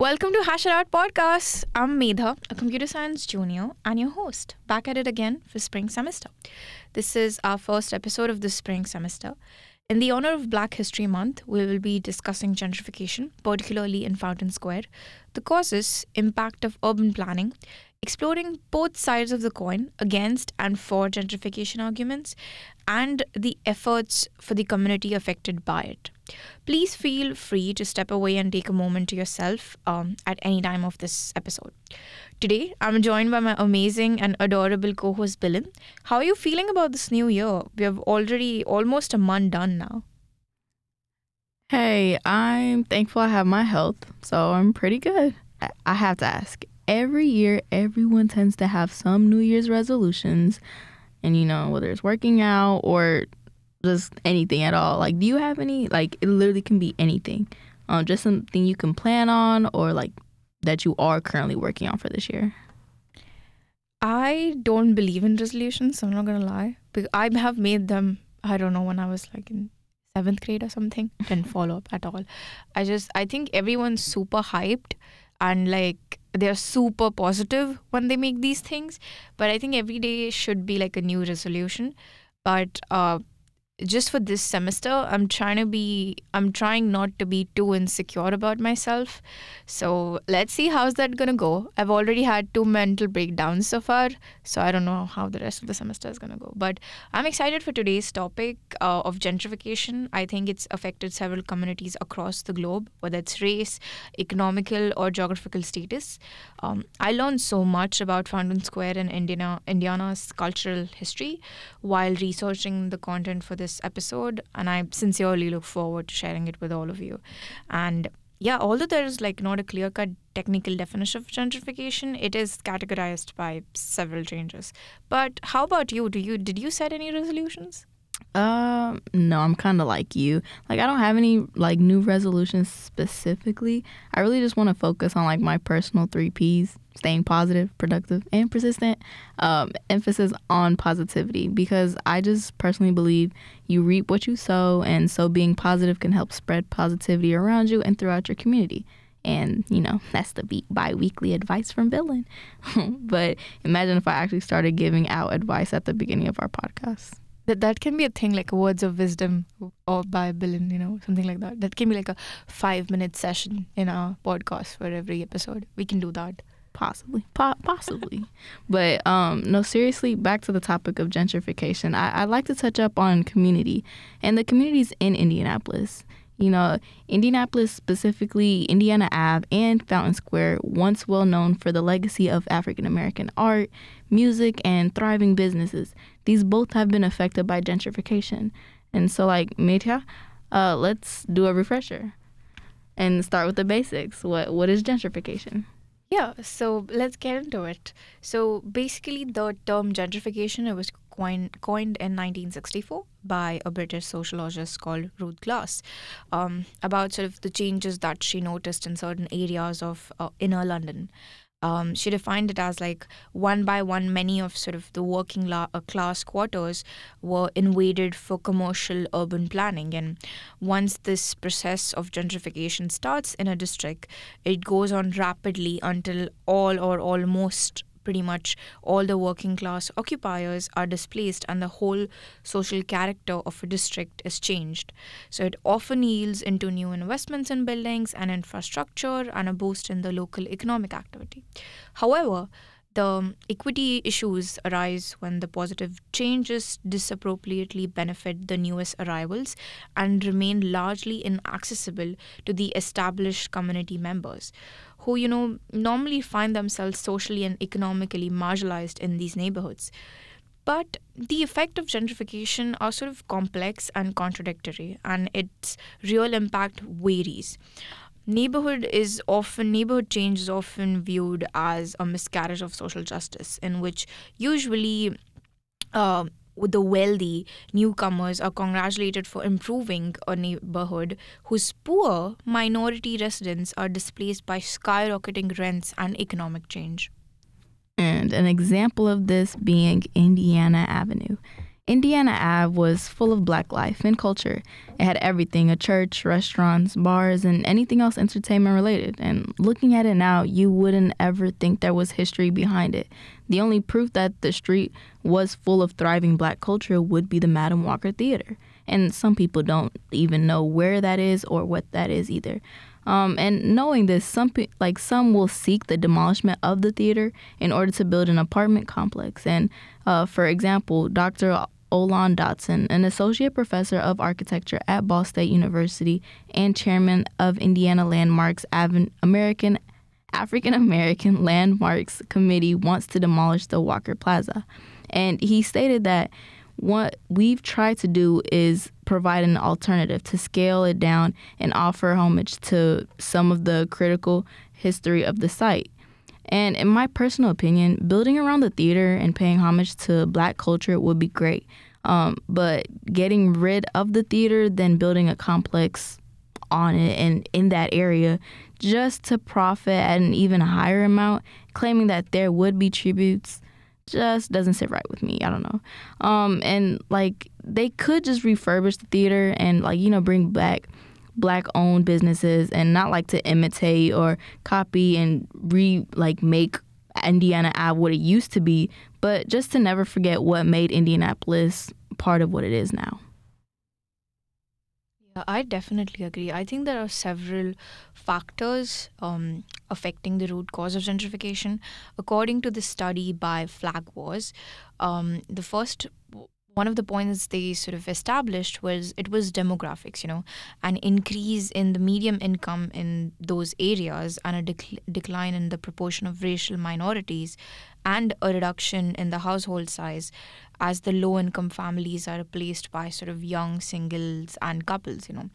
Welcome to Hash It Out Podcast. I'm Medha, a computer science junior and your host, back at it again for spring semester. This is our first episode of the spring semester. In the honor of Black History Month, we will be discussing gentrification, particularly in Fountain Square, the causes, impact of urban planning, exploring both sides of the coin against and for gentrification arguments, and the efforts for the community affected by it. Please feel free to step away and take a moment to yourself um, at any time of this episode. Today, I'm joined by my amazing and adorable co host, Bilin. How are you feeling about this new year? We have already almost a month done now. Hey, I'm thankful I have my health, so I'm pretty good. I have to ask every year, everyone tends to have some New Year's resolutions, and you know, whether it's working out or just anything at all. Like, do you have any? Like, it literally can be anything. Um, just something you can plan on, or like that you are currently working on for this year. I don't believe in resolutions. So I'm not gonna lie. I have made them. I don't know when I was like in seventh grade or something. Didn't follow up at all. I just I think everyone's super hyped and like they're super positive when they make these things. But I think every day should be like a new resolution. But uh, just for this semester i'm trying to be i'm trying not to be too insecure about myself. So let's see how's that gonna go. I've already had two mental breakdowns so far so i don't know how the rest of the semester is gonna go. But i'm excited for today's topic uh, of gentrification. I think it's affected several communities across the globe whether it's race economical or geographical status. Um, i learned so much about fountain square and indiana indiana's cultural history while researching the content for this this episode, and I sincerely look forward to sharing it with all of you. And yeah, although there is like not a clear cut technical definition of gentrification, it is categorized by several changes. But how about you? Do you did you set any resolutions? Um, no, I'm kind of like you. Like, I don't have any like new resolutions specifically. I really just want to focus on like my personal three P's: staying positive, productive, and persistent. Um, emphasis on positivity because I just personally believe you reap what you sow, and so being positive can help spread positivity around you and throughout your community. And you know that's the bi-weekly advice from Billen. but imagine if I actually started giving out advice at the beginning of our podcast that that can be a thing like words of wisdom or bible and you know something like that. That can be like a five minute session in our podcast for every episode. We can do that. Possibly. Po- possibly. But um no seriously back to the topic of gentrification. I, i'd like to touch up on community and the communities in indianapolis. You know, Indianapolis, specifically Indiana Ave and Fountain Square, once well known for the legacy of African American art, music, and thriving businesses. These both have been affected by gentrification. And so, like, Medha, uh, let's do a refresher and start with the basics. What What is gentrification? Yeah, so let's get into it. So basically, the term gentrification it was coined, coined in 1964 by a British sociologist called Ruth Glass um, about sort of the changes that she noticed in certain areas of uh, inner London um, she defined it as like one by one, many of sort of the working la- uh, class quarters were invaded for commercial urban planning. And once this process of gentrification starts in a district, it goes on rapidly until all or almost pretty much all the working class occupiers are displaced and the whole social character of a district is changed. So it often yields into new investments in buildings and infrastructure and a boost in the local economic activity. However, the equity issues arise when the positive changes disappropriately benefit the newest arrivals and remain largely inaccessible to the established community members who, you know, normally find themselves socially and economically marginalized in these neighborhoods. But the effect of gentrification are sort of complex and contradictory, and its real impact varies. Neighborhood is often neighborhood change is often viewed as a miscarriage of social justice, in which usually uh, the wealthy newcomers are congratulated for improving a neighborhood whose poor minority residents are displaced by skyrocketing rents and economic change. And an example of this being Indiana Avenue. Indiana Ave was full of black life and culture. It had everything a church, restaurants, bars, and anything else entertainment related. And looking at it now, you wouldn't ever think there was history behind it. The only proof that the street was full of thriving black culture would be the Madam Walker Theater. And some people don't even know where that is or what that is either. Um, and knowing this, some pe- like some will seek the demolishment of the theater in order to build an apartment complex. And uh, for example, Dr. Olon Dotson, an associate professor of architecture at Ball State University and chairman of Indiana Landmarks American African American Landmarks Committee, wants to demolish the Walker Plaza. And he stated that what we've tried to do is provide an alternative to scale it down and offer homage to some of the critical history of the site. And in my personal opinion, building around the theater and paying homage to black culture would be great. Um, but getting rid of the theater, then building a complex on it and in that area just to profit at an even higher amount, claiming that there would be tributes just doesn't sit right with me. I don't know. Um, and like they could just refurbish the theater and like you know bring back black owned businesses and not like to imitate or copy and re like make Indiana Ave what it used to be, but just to never forget what made Indianapolis part of what it is now. I definitely agree. I think there are several factors um, affecting the root cause of gentrification. According to the study by Flag Wars, um, the first one of the points they sort of established was it was demographics, you know, an increase in the medium income in those areas and a dec- decline in the proportion of racial minorities and a reduction in the household size as the low income families are replaced by sort of young singles and couples, you know.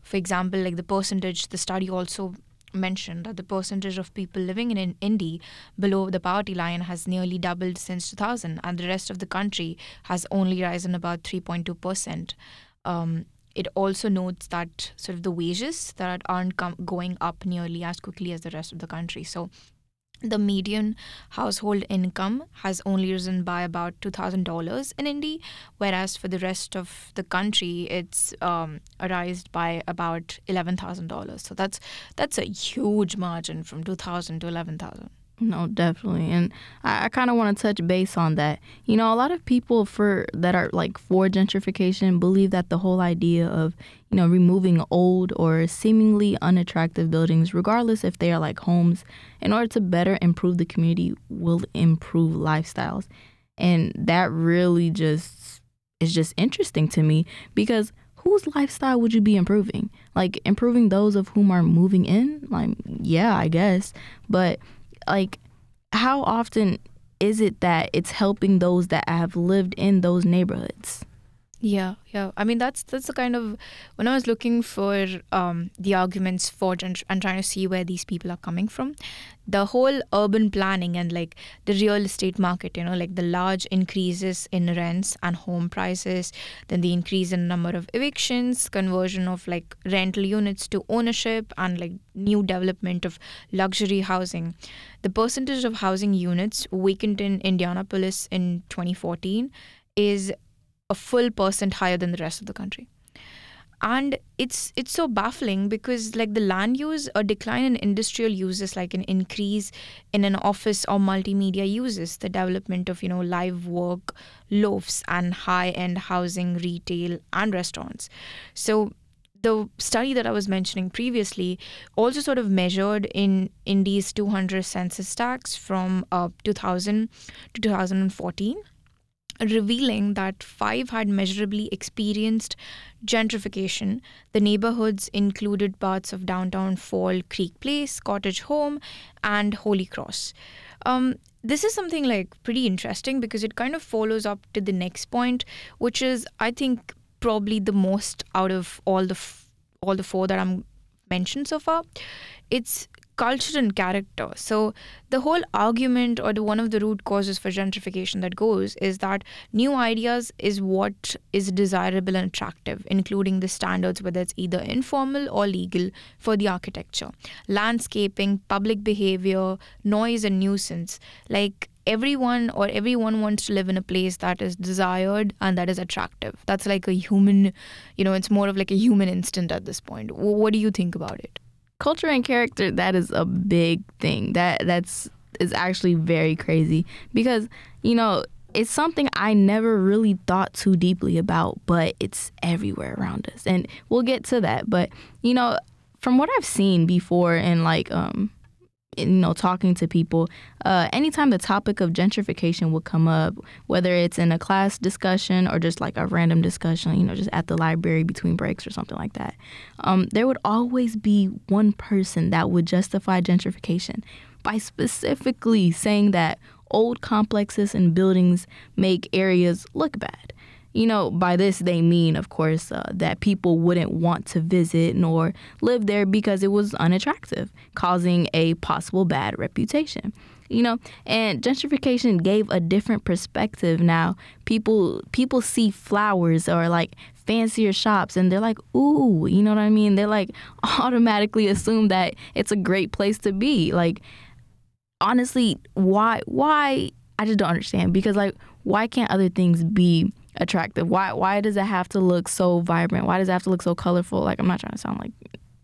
For example, like the percentage, the study also mentioned that the percentage of people living in Indy below the poverty line has nearly doubled since 2000, and the rest of the country has only risen about 3.2%. Um, it also notes that sort of the wages that aren't com- going up nearly as quickly as the rest of the country. So the median household income has only risen by about $2,000 in Indy, whereas for the rest of the country, it's um, raised by about $11,000. So that's that's a huge margin from 2,000 to 11,000. No, definitely, and I, I kind of want to touch base on that. You know, a lot of people for that are like for gentrification believe that the whole idea of you know removing old or seemingly unattractive buildings, regardless if they are like homes, in order to better improve the community, will improve lifestyles, and that really just is just interesting to me because whose lifestyle would you be improving? Like improving those of whom are moving in? Like, yeah, I guess, but like how often is it that it's helping those that have lived in those neighborhoods? Yeah, yeah. I mean, that's that's the kind of when I was looking for um, the arguments for and, and trying to see where these people are coming from, the whole urban planning and like the real estate market, you know, like the large increases in rents and home prices, then the increase in number of evictions, conversion of like rental units to ownership, and like new development of luxury housing. The percentage of housing units vacant in Indianapolis in 2014 is a full percent higher than the rest of the country and it's it's so baffling because like the land use a decline in industrial uses like an increase in an office or multimedia uses the development of you know live work lofts and high end housing retail and restaurants. So the study that I was mentioning previously also sort of measured in Indy's 200 census tracts from uh, 2000 to 2014 revealing that five had measurably experienced gentrification. The neighborhoods included parts of downtown Fall Creek Place, Cottage Home, and Holy Cross. Um, this is something like pretty interesting because it kind of follows up to the next point, which is I think probably the most out of all the f- all the four that I'm mentioned so far. It's culture and character. So the whole argument or the one of the root causes for gentrification that goes is that new ideas is what is desirable and attractive, including the standards whether it's either informal or legal for the architecture, landscaping, public behavior, noise and nuisance. Like everyone or everyone wants to live in a place that is desired and that is attractive. That's like a human, you know, it's more of like a human instinct at this point. What do you think about it? Culture and character, that is a big thing. That that's is actually very crazy because, you know, it's something I never really thought too deeply about, but it's everywhere around us. And we'll get to that. But, you know, from what I've seen before and like um you know talking to people uh, anytime the topic of gentrification would come up whether it's in a class discussion or just like a random discussion you know just at the library between breaks or something like that um, there would always be one person that would justify gentrification by specifically saying that old complexes and buildings make areas look bad you know, by this they mean, of course, uh, that people wouldn't want to visit nor live there because it was unattractive, causing a possible bad reputation. You know, and gentrification gave a different perspective. Now, people people see flowers or like fancier shops and they're like, ooh, you know what I mean? They're like automatically assume that it's a great place to be. Like, honestly, why why I just don't understand because like why can't other things be attractive? Why why does it have to look so vibrant? Why does it have to look so colorful? Like I'm not trying to sound like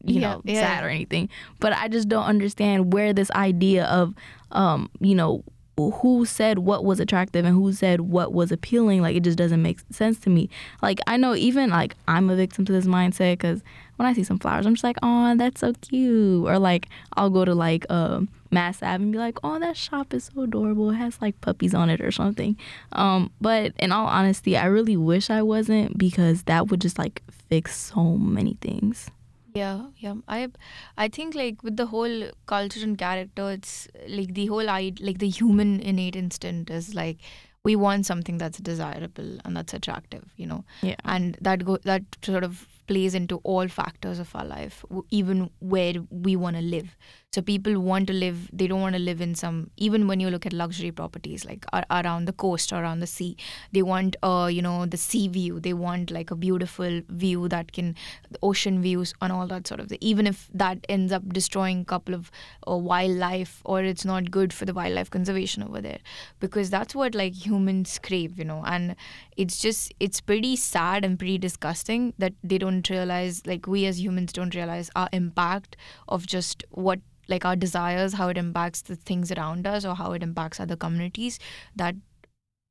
you yeah, know yeah. sad or anything, but I just don't understand where this idea of um you know who said what was attractive and who said what was appealing like it just doesn't make sense to me like i know even like i'm a victim to this mindset because when i see some flowers i'm just like oh that's so cute or like i'll go to like uh, mass ave and be like oh that shop is so adorable it has like puppies on it or something um, but in all honesty i really wish i wasn't because that would just like fix so many things yeah, yeah. I I think like with the whole culture and character, it's like the whole I like the human innate instinct is like we want something that's desirable and that's attractive, you know. Yeah. And that go that sort of plays into all factors of our life, even where we want to live. So people want to live, they don't want to live in some, even when you look at luxury properties like around the coast around the sea, they want, uh, you know, the sea view. They want like a beautiful view that can, ocean views and all that sort of thing. Even if that ends up destroying a couple of uh, wildlife or it's not good for the wildlife conservation over there. Because that's what like humans crave, you know, and it's just, it's pretty sad and pretty disgusting that they don't realize, like we as humans don't realize our impact of just what like our desires, how it impacts the things around us, or how it impacts other communities that,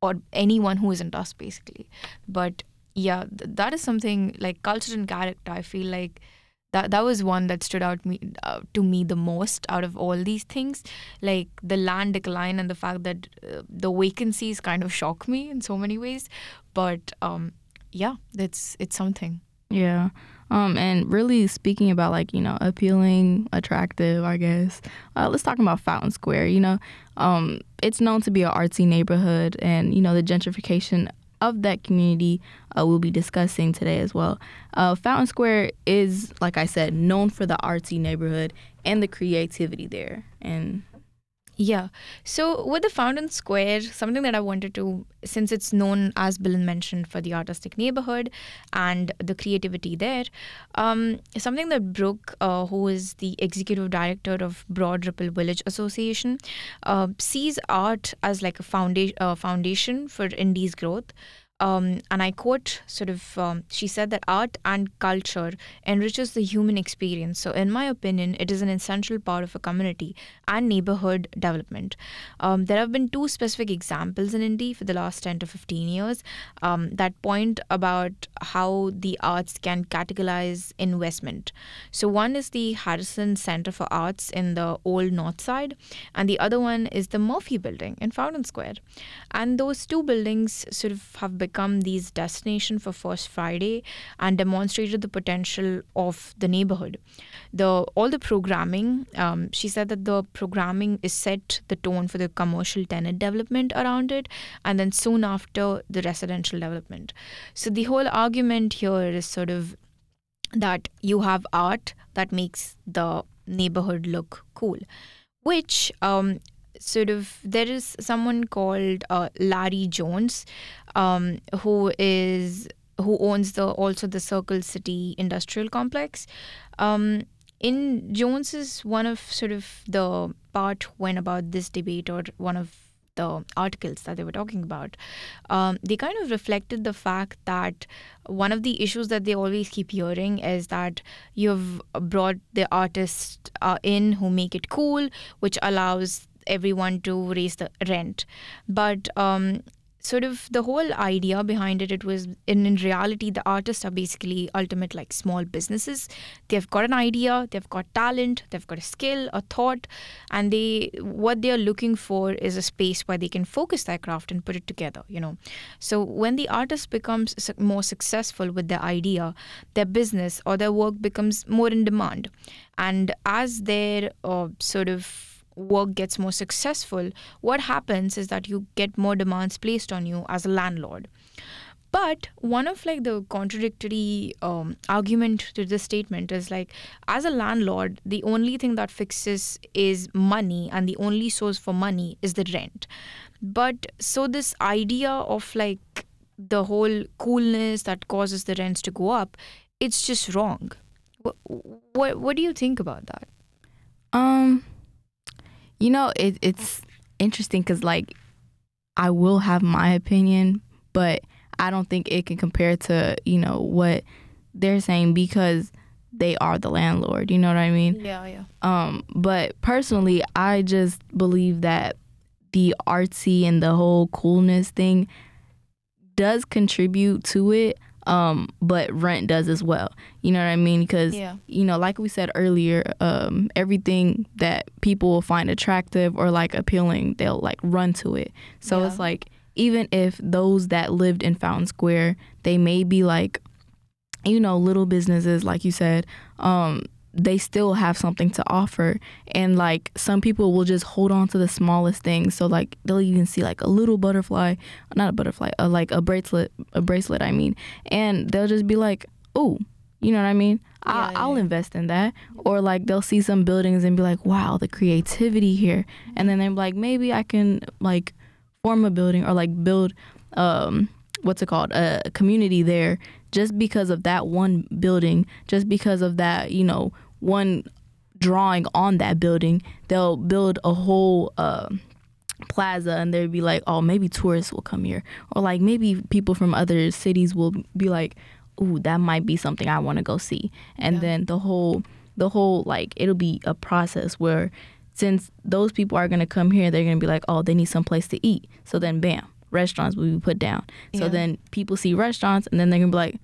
or anyone who isn't us, basically. But yeah, th- that is something like culture and character. I feel like that that was one that stood out me uh, to me the most out of all these things. Like the land decline and the fact that uh, the vacancies kind of shock me in so many ways. But um, yeah, it's it's something. Yeah. Um, and really speaking about like you know appealing, attractive, I guess. Uh, let's talk about Fountain Square. You know, um, it's known to be an artsy neighborhood, and you know the gentrification of that community uh, we'll be discussing today as well. Uh, Fountain Square is, like I said, known for the artsy neighborhood and the creativity there, and yeah. So with the Fountain Square, something that I wanted to, since it's known as Bill mentioned for the artistic neighborhood and the creativity there, um, something that Brooke, uh, who is the executive director of Broad Ripple Village Association, uh, sees art as like a foundation, uh, foundation for Indy's growth um, and I quote sort of, um, she said that art and culture enriches the human experience. So, in my opinion, it is an essential part of a community and neighborhood development. Um, there have been two specific examples in Indy for the last 10 to 15 years um, that point about how the arts can catalyze investment. So, one is the Harrison Center for Arts in the Old North Side, and the other one is the Murphy Building in Fountain Square. And those two buildings sort of have become these destination for First Friday and demonstrated the potential of the neighborhood. The all the programming, um, she said that the programming is set the tone for the commercial tenant development around it, and then soon after the residential development. So the whole argument here is sort of that you have art that makes the neighborhood look cool, which um, sort of there is someone called uh, Larry Jones, um, who is who owns the also the Circle City Industrial Complex. Um, in Jones is one of sort of the part when about this debate or one of the articles that they were talking about, um, they kind of reflected the fact that one of the issues that they always keep hearing is that you've brought the artists uh, in who make it cool, which allows everyone to raise the rent. But um, sort of the whole idea behind it it was in, in reality the artists are basically ultimate like small businesses. They've got an idea they've got talent they've got a skill a thought and they what they're looking for is a space where they can focus their craft and put it together you know. So when the artist becomes more successful with their idea their business or their work becomes more in demand. And as their uh, sort of work gets more successful, what happens is that you get more demands placed on you as a landlord. But one of like the contradictory um, argument to this statement is like, as a landlord, the only thing that fixes is money, and the only source for money is the rent. But so this idea of like the whole coolness that causes the rents to go up, it's just wrong. What what, what do you think about that? Um you know, it, it's interesting because, like, I will have my opinion, but I don't think it can compare to, you know, what they're saying because they are the landlord. You know what I mean? Yeah, yeah. Um, but personally, I just believe that the artsy and the whole coolness thing does contribute to it um, but rent does as well. You know what I mean? Because yeah. you know, like we said earlier, um, everything that people will find attractive or like appealing, they'll like run to it. So yeah. it's like even if those that lived in Fountain Square, they may be like, you know, little businesses, like you said, um, they still have something to offer. And like some people will just hold on to the smallest things. So like they'll even see like a little butterfly not a butterfly uh, like a bracelet a bracelet i mean. And they'll just be like oh you know what i mean? Yeah, I, yeah. i'll invest in that. Or like they'll see some buildings and be like wow the creativity here. And then they're like maybe i can like form a building or like build um what's it called? A community there just because of that one building just because of that you know one drawing on that building, they'll build a whole uh, plaza and they'll be like, oh, maybe tourists will come here. Or like maybe people from other cities will be like, ooh, that might be something I want to go see. And yeah. then the whole, the whole, like, it'll be a process where since those people are going to come here, they're going to be like, oh, they need some place to eat. So then, bam, restaurants will be put down. So then people see restaurants and then they're going to be like,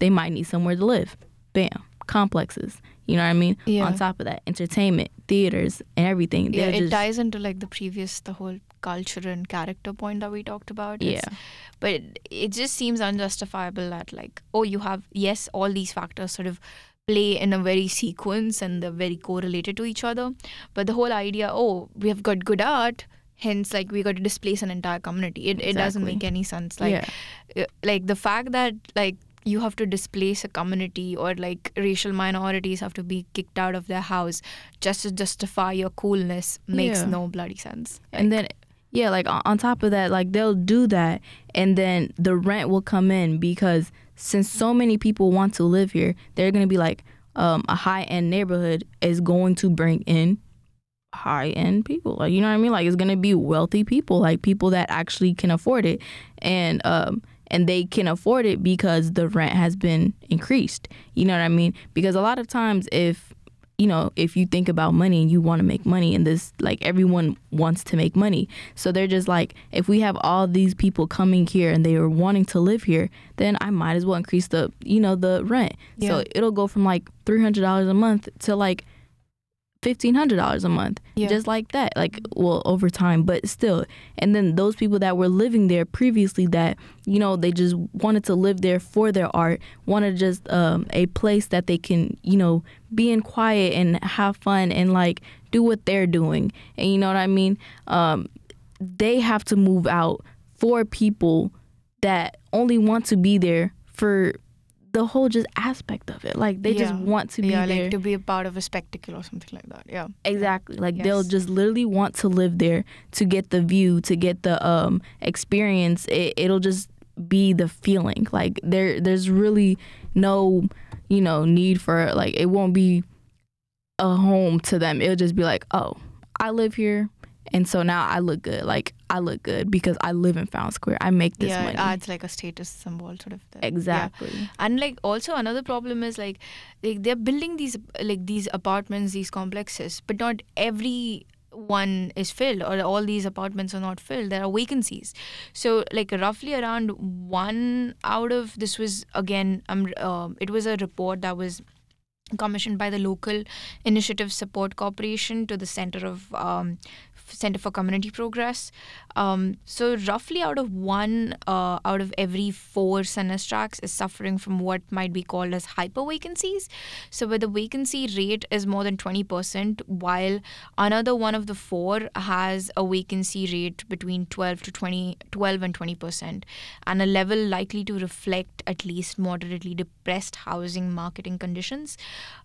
they might need somewhere to live. Bam, complexes. You know what I mean? Yeah. On top of that, entertainment, theaters, and everything. Yeah, it just, ties into like the previous, the whole culture and character point that we talked about. Yeah. but it, it just seems unjustifiable that like, oh, you have yes, all these factors sort of play in a very sequence and they're very correlated to each other. But the whole idea, oh, we have got good art, hence like we got to displace an entire community. It exactly. it doesn't make any sense. Like, yeah. Uh, like the fact that like you have to displace a community or like racial minorities have to be kicked out of their house just to justify your coolness makes yeah. no bloody sense. Like, and then yeah, like on top of that, like they'll do that and then the rent will come in because since so many people want to live here, they're going to be like um, a high end neighborhood is going to bring in high end people. Like you know what I mean? Like it's going to be wealthy people, like people that actually can afford it. And um and they can afford it because the rent has been increased. You know what I mean? Because a lot of times if you know, if you think about money and you want to make money and this like everyone wants to make money. So they're just like if we have all these people coming here and they are wanting to live here, then I might as well increase the, you know, the rent. Yeah. So it'll go from like $300 a month to like fifteen hundred dollars a month, yeah. just like that. Like, well, over time, but still. And then those people that were living there previously, that you know, they just wanted to live there for their art, wanted just um, a place that they can, you know, be in quiet and have fun and like do what they're doing. And you know what I mean? Um, they have to move out for people that only want to be there for the whole just aspect of it. Like they yeah. just want to be yeah, there. like to be a part of a spectacle or something like that. Yeah. Exactly. Like yes. they'll just literally want to live there to get the view, to get the um experience. It, it'll just be the feeling. Like there there's really no, you know, need for like it won't be a home to them. It'll just be like, "Oh, I live here And so now I look good. Like I look good because I live in Fountain Square. I make this yeah, money. it adds like a status symbol sort of thing. Yeah. exactly. and like also another problem is like they, they're building these like these apartments these complexes but not every one is filled or all these apartments are not filled there are vacancies so like roughly around one out of this was again um, um it was a report that was commissioned by the local initiative support corporation to the center of um, center for community progress. Um, so roughly out of one uh, out of every four census tracts is suffering from what might be called as hyper vacancies so where the vacancy rate is more than 20% while another one of the four has a vacancy rate between 12 to 20 12 and 20% and a level likely to reflect at least moderately depressed housing marketing conditions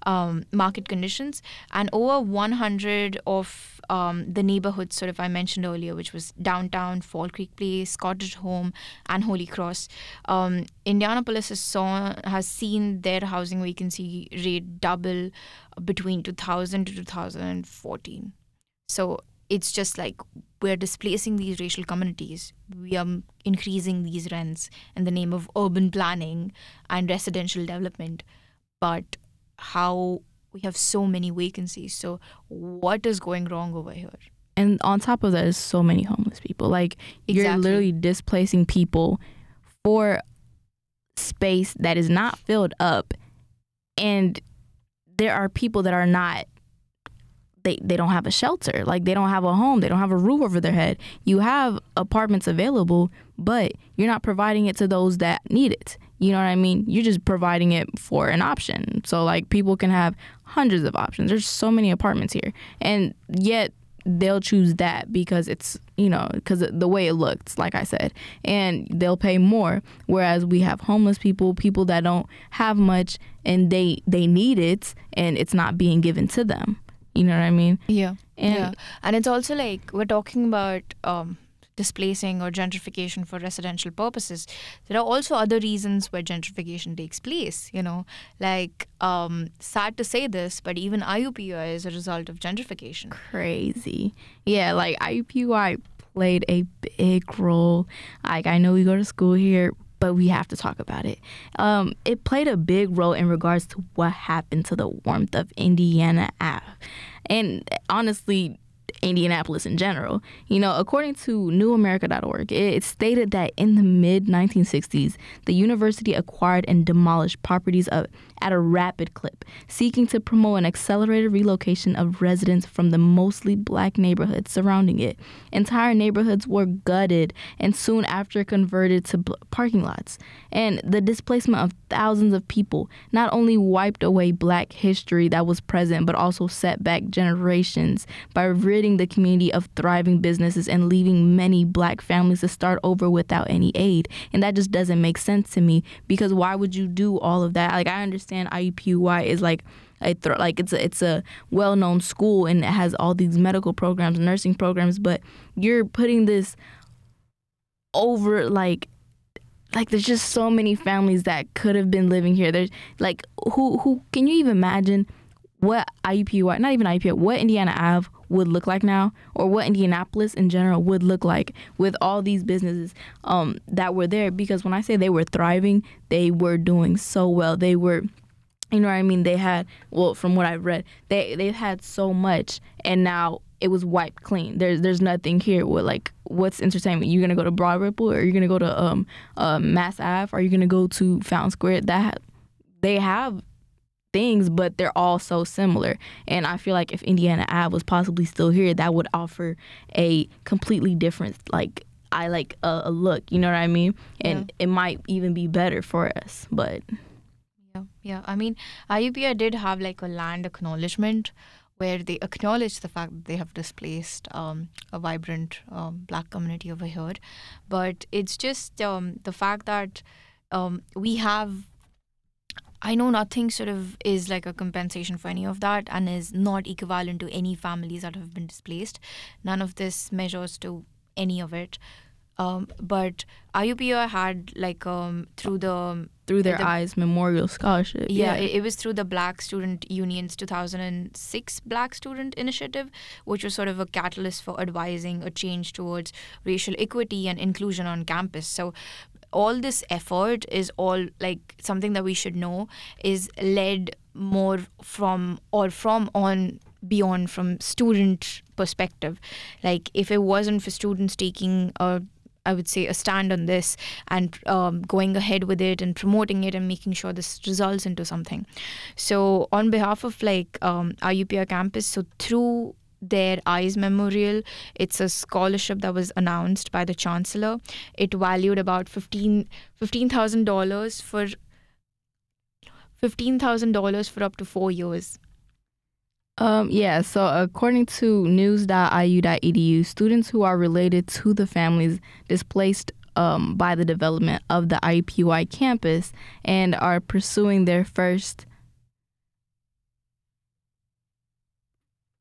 um, market conditions. And over 100 of um, the neighborhoods sort of I mentioned earlier which was downtown Fall Creek Place Cottage Home and Holy Cross um, Indianapolis has, saw, has seen their housing vacancy rate double between 2000 to 2014 so it's just like we're displacing these racial communities. We are increasing these rents in the name of urban planning and residential development. But how we have so many vacancies. So, what is going wrong over here? And on top of that is so many homeless people. Like you're literally displacing people for space that is not filled up. And there are people that are not they, they don't have a shelter. Like they don't have a home. They don't have a roof over their head. You have apartments available but you're not providing it to those that need it. You know what i mean? You're just providing it for an option. So like people can have hundreds of options. There's so many apartments here. And yet they'll choose that because it's you know because the way it looks like i said. And they'll pay more. Whereas we have homeless people people that don't have much and they they need it and it's not being given to them. You know what i mean? Yeah. and yeah. And it's also like we're talking about um, displacing or gentrification for residential purposes. There are also other reasons where gentrification takes place, you know, like um, sad to say this, but even IUPUI is a result of gentrification. crazy yeah like iupui played a big role like i know we go to school here but we have to talk about it um, it played a big role in regards to what happened to the warmth of indiana ave and honestly Indianapolis in general. You know, according to newamerica.org, it stated that in the mid 1960s, the university acquired and demolished properties of, at a rapid clip, seeking to promote an accelerated relocation of residents from the mostly black neighborhoods surrounding it. Entire neighborhoods were gutted and soon after converted to bl- parking lots. And the displacement of thousands of people not only wiped away black history that was present, but also set back generations by ridding the community of thriving businesses and leaving many black families to start over without any aid. And that just doesn't make sense to me because why would you do all of that? Like I understand IUPUI is like a thr like it's a it's a well-known school and it has all these medical programs, nursing programs, but you're putting this over like like there's just so many families that could have been living here. There's like who who can you even imagine what IUPUI, not even IUPUI, what Indiana Ave would look like now, or what Indianapolis in general would look like with all these businesses um, that were there. Because when I say they were thriving, they were doing so well. They were, you know what I mean. They had, well, from what I've read, they they had so much, and now it was wiped clean. There's there's nothing here. With like, what's entertainment? You're gonna go to Broad Ripple, or you're gonna go to um uh, Mass Ave, or you're gonna go to Fountain Square. That they have things, but they're all so similar. And I feel like if Indiana Ave was possibly still here, that would offer a completely different like I like a, a look. You know what I mean? And it might even be better for us. But Yeah, yeah. I mean, IUPUI did have like a land acknowledgement where they acknowledge the fact that they have displaced um, a vibrant um, black community over here. But it's just um, the fact that um, we have. I know nothing sort of is like a compensation for any of that and is not equivalent to any families that have been displaced. None of this measures to any of it. Um, but IUPUI had like um, through the through their The- eyes memorial scholarship. Yeah, It, it was through the Black Student Union's 2006 Black Student Initiative, which was sort of a catalyst for advising a change towards racial equity and inclusion on campus. So, all this effort is all like something that we should know is led more from or from on beyond from student perspective like if it wasn't for students taking a I would say a stand on this and um, going ahead with it and promoting it and making sure this results into something. So on behalf of like um, our UPR campus, so through their eyes memorial. It's a scholarship that was announced by the chancellor. It valued about 15 $15000 for $15000 for up to 4 years. Um, yeah, so according to news.iu.edu, students who are related to the families displaced um, by the development of the IUPUI campus and are pursuing their first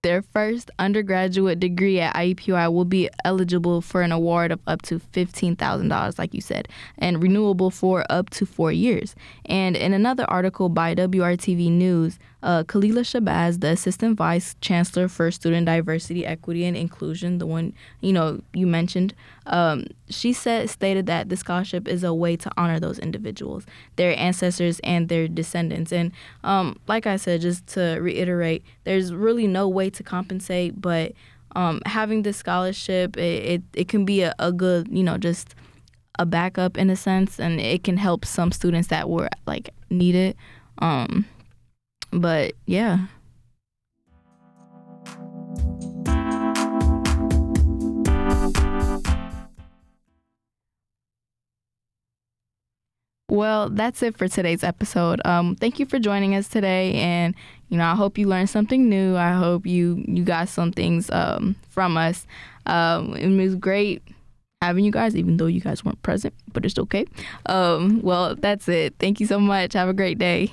their first undergraduate degree at IUPUI will be eligible for an award of up to $15,000, like you said, and renewable for up to four years. And in another article by WRTV News, uh, Khalilah Shabazz, the Assistant Vice Chancellor for Student Diversity, Equity, and Inclusion, the one you know you mentioned, um, she said stated that the scholarship is a way to honor those individuals, their ancestors, and their descendants. And um, like I said, just to reiterate, there's really no way to compensate, but um, having this scholarship, it, it, it can be a, a good, you know, just a backup in a sense, and it can help some students that were like needed. Um, but yeah. Well, that's it for today's episode. Um, thank you for joining us today, and you know, I hope you learned something new. I hope you you got some things um, from us. Um, it was great having you guys, even though you guys weren't present, but it's okay. Um, well, that's it. Thank you so much. Have a great day.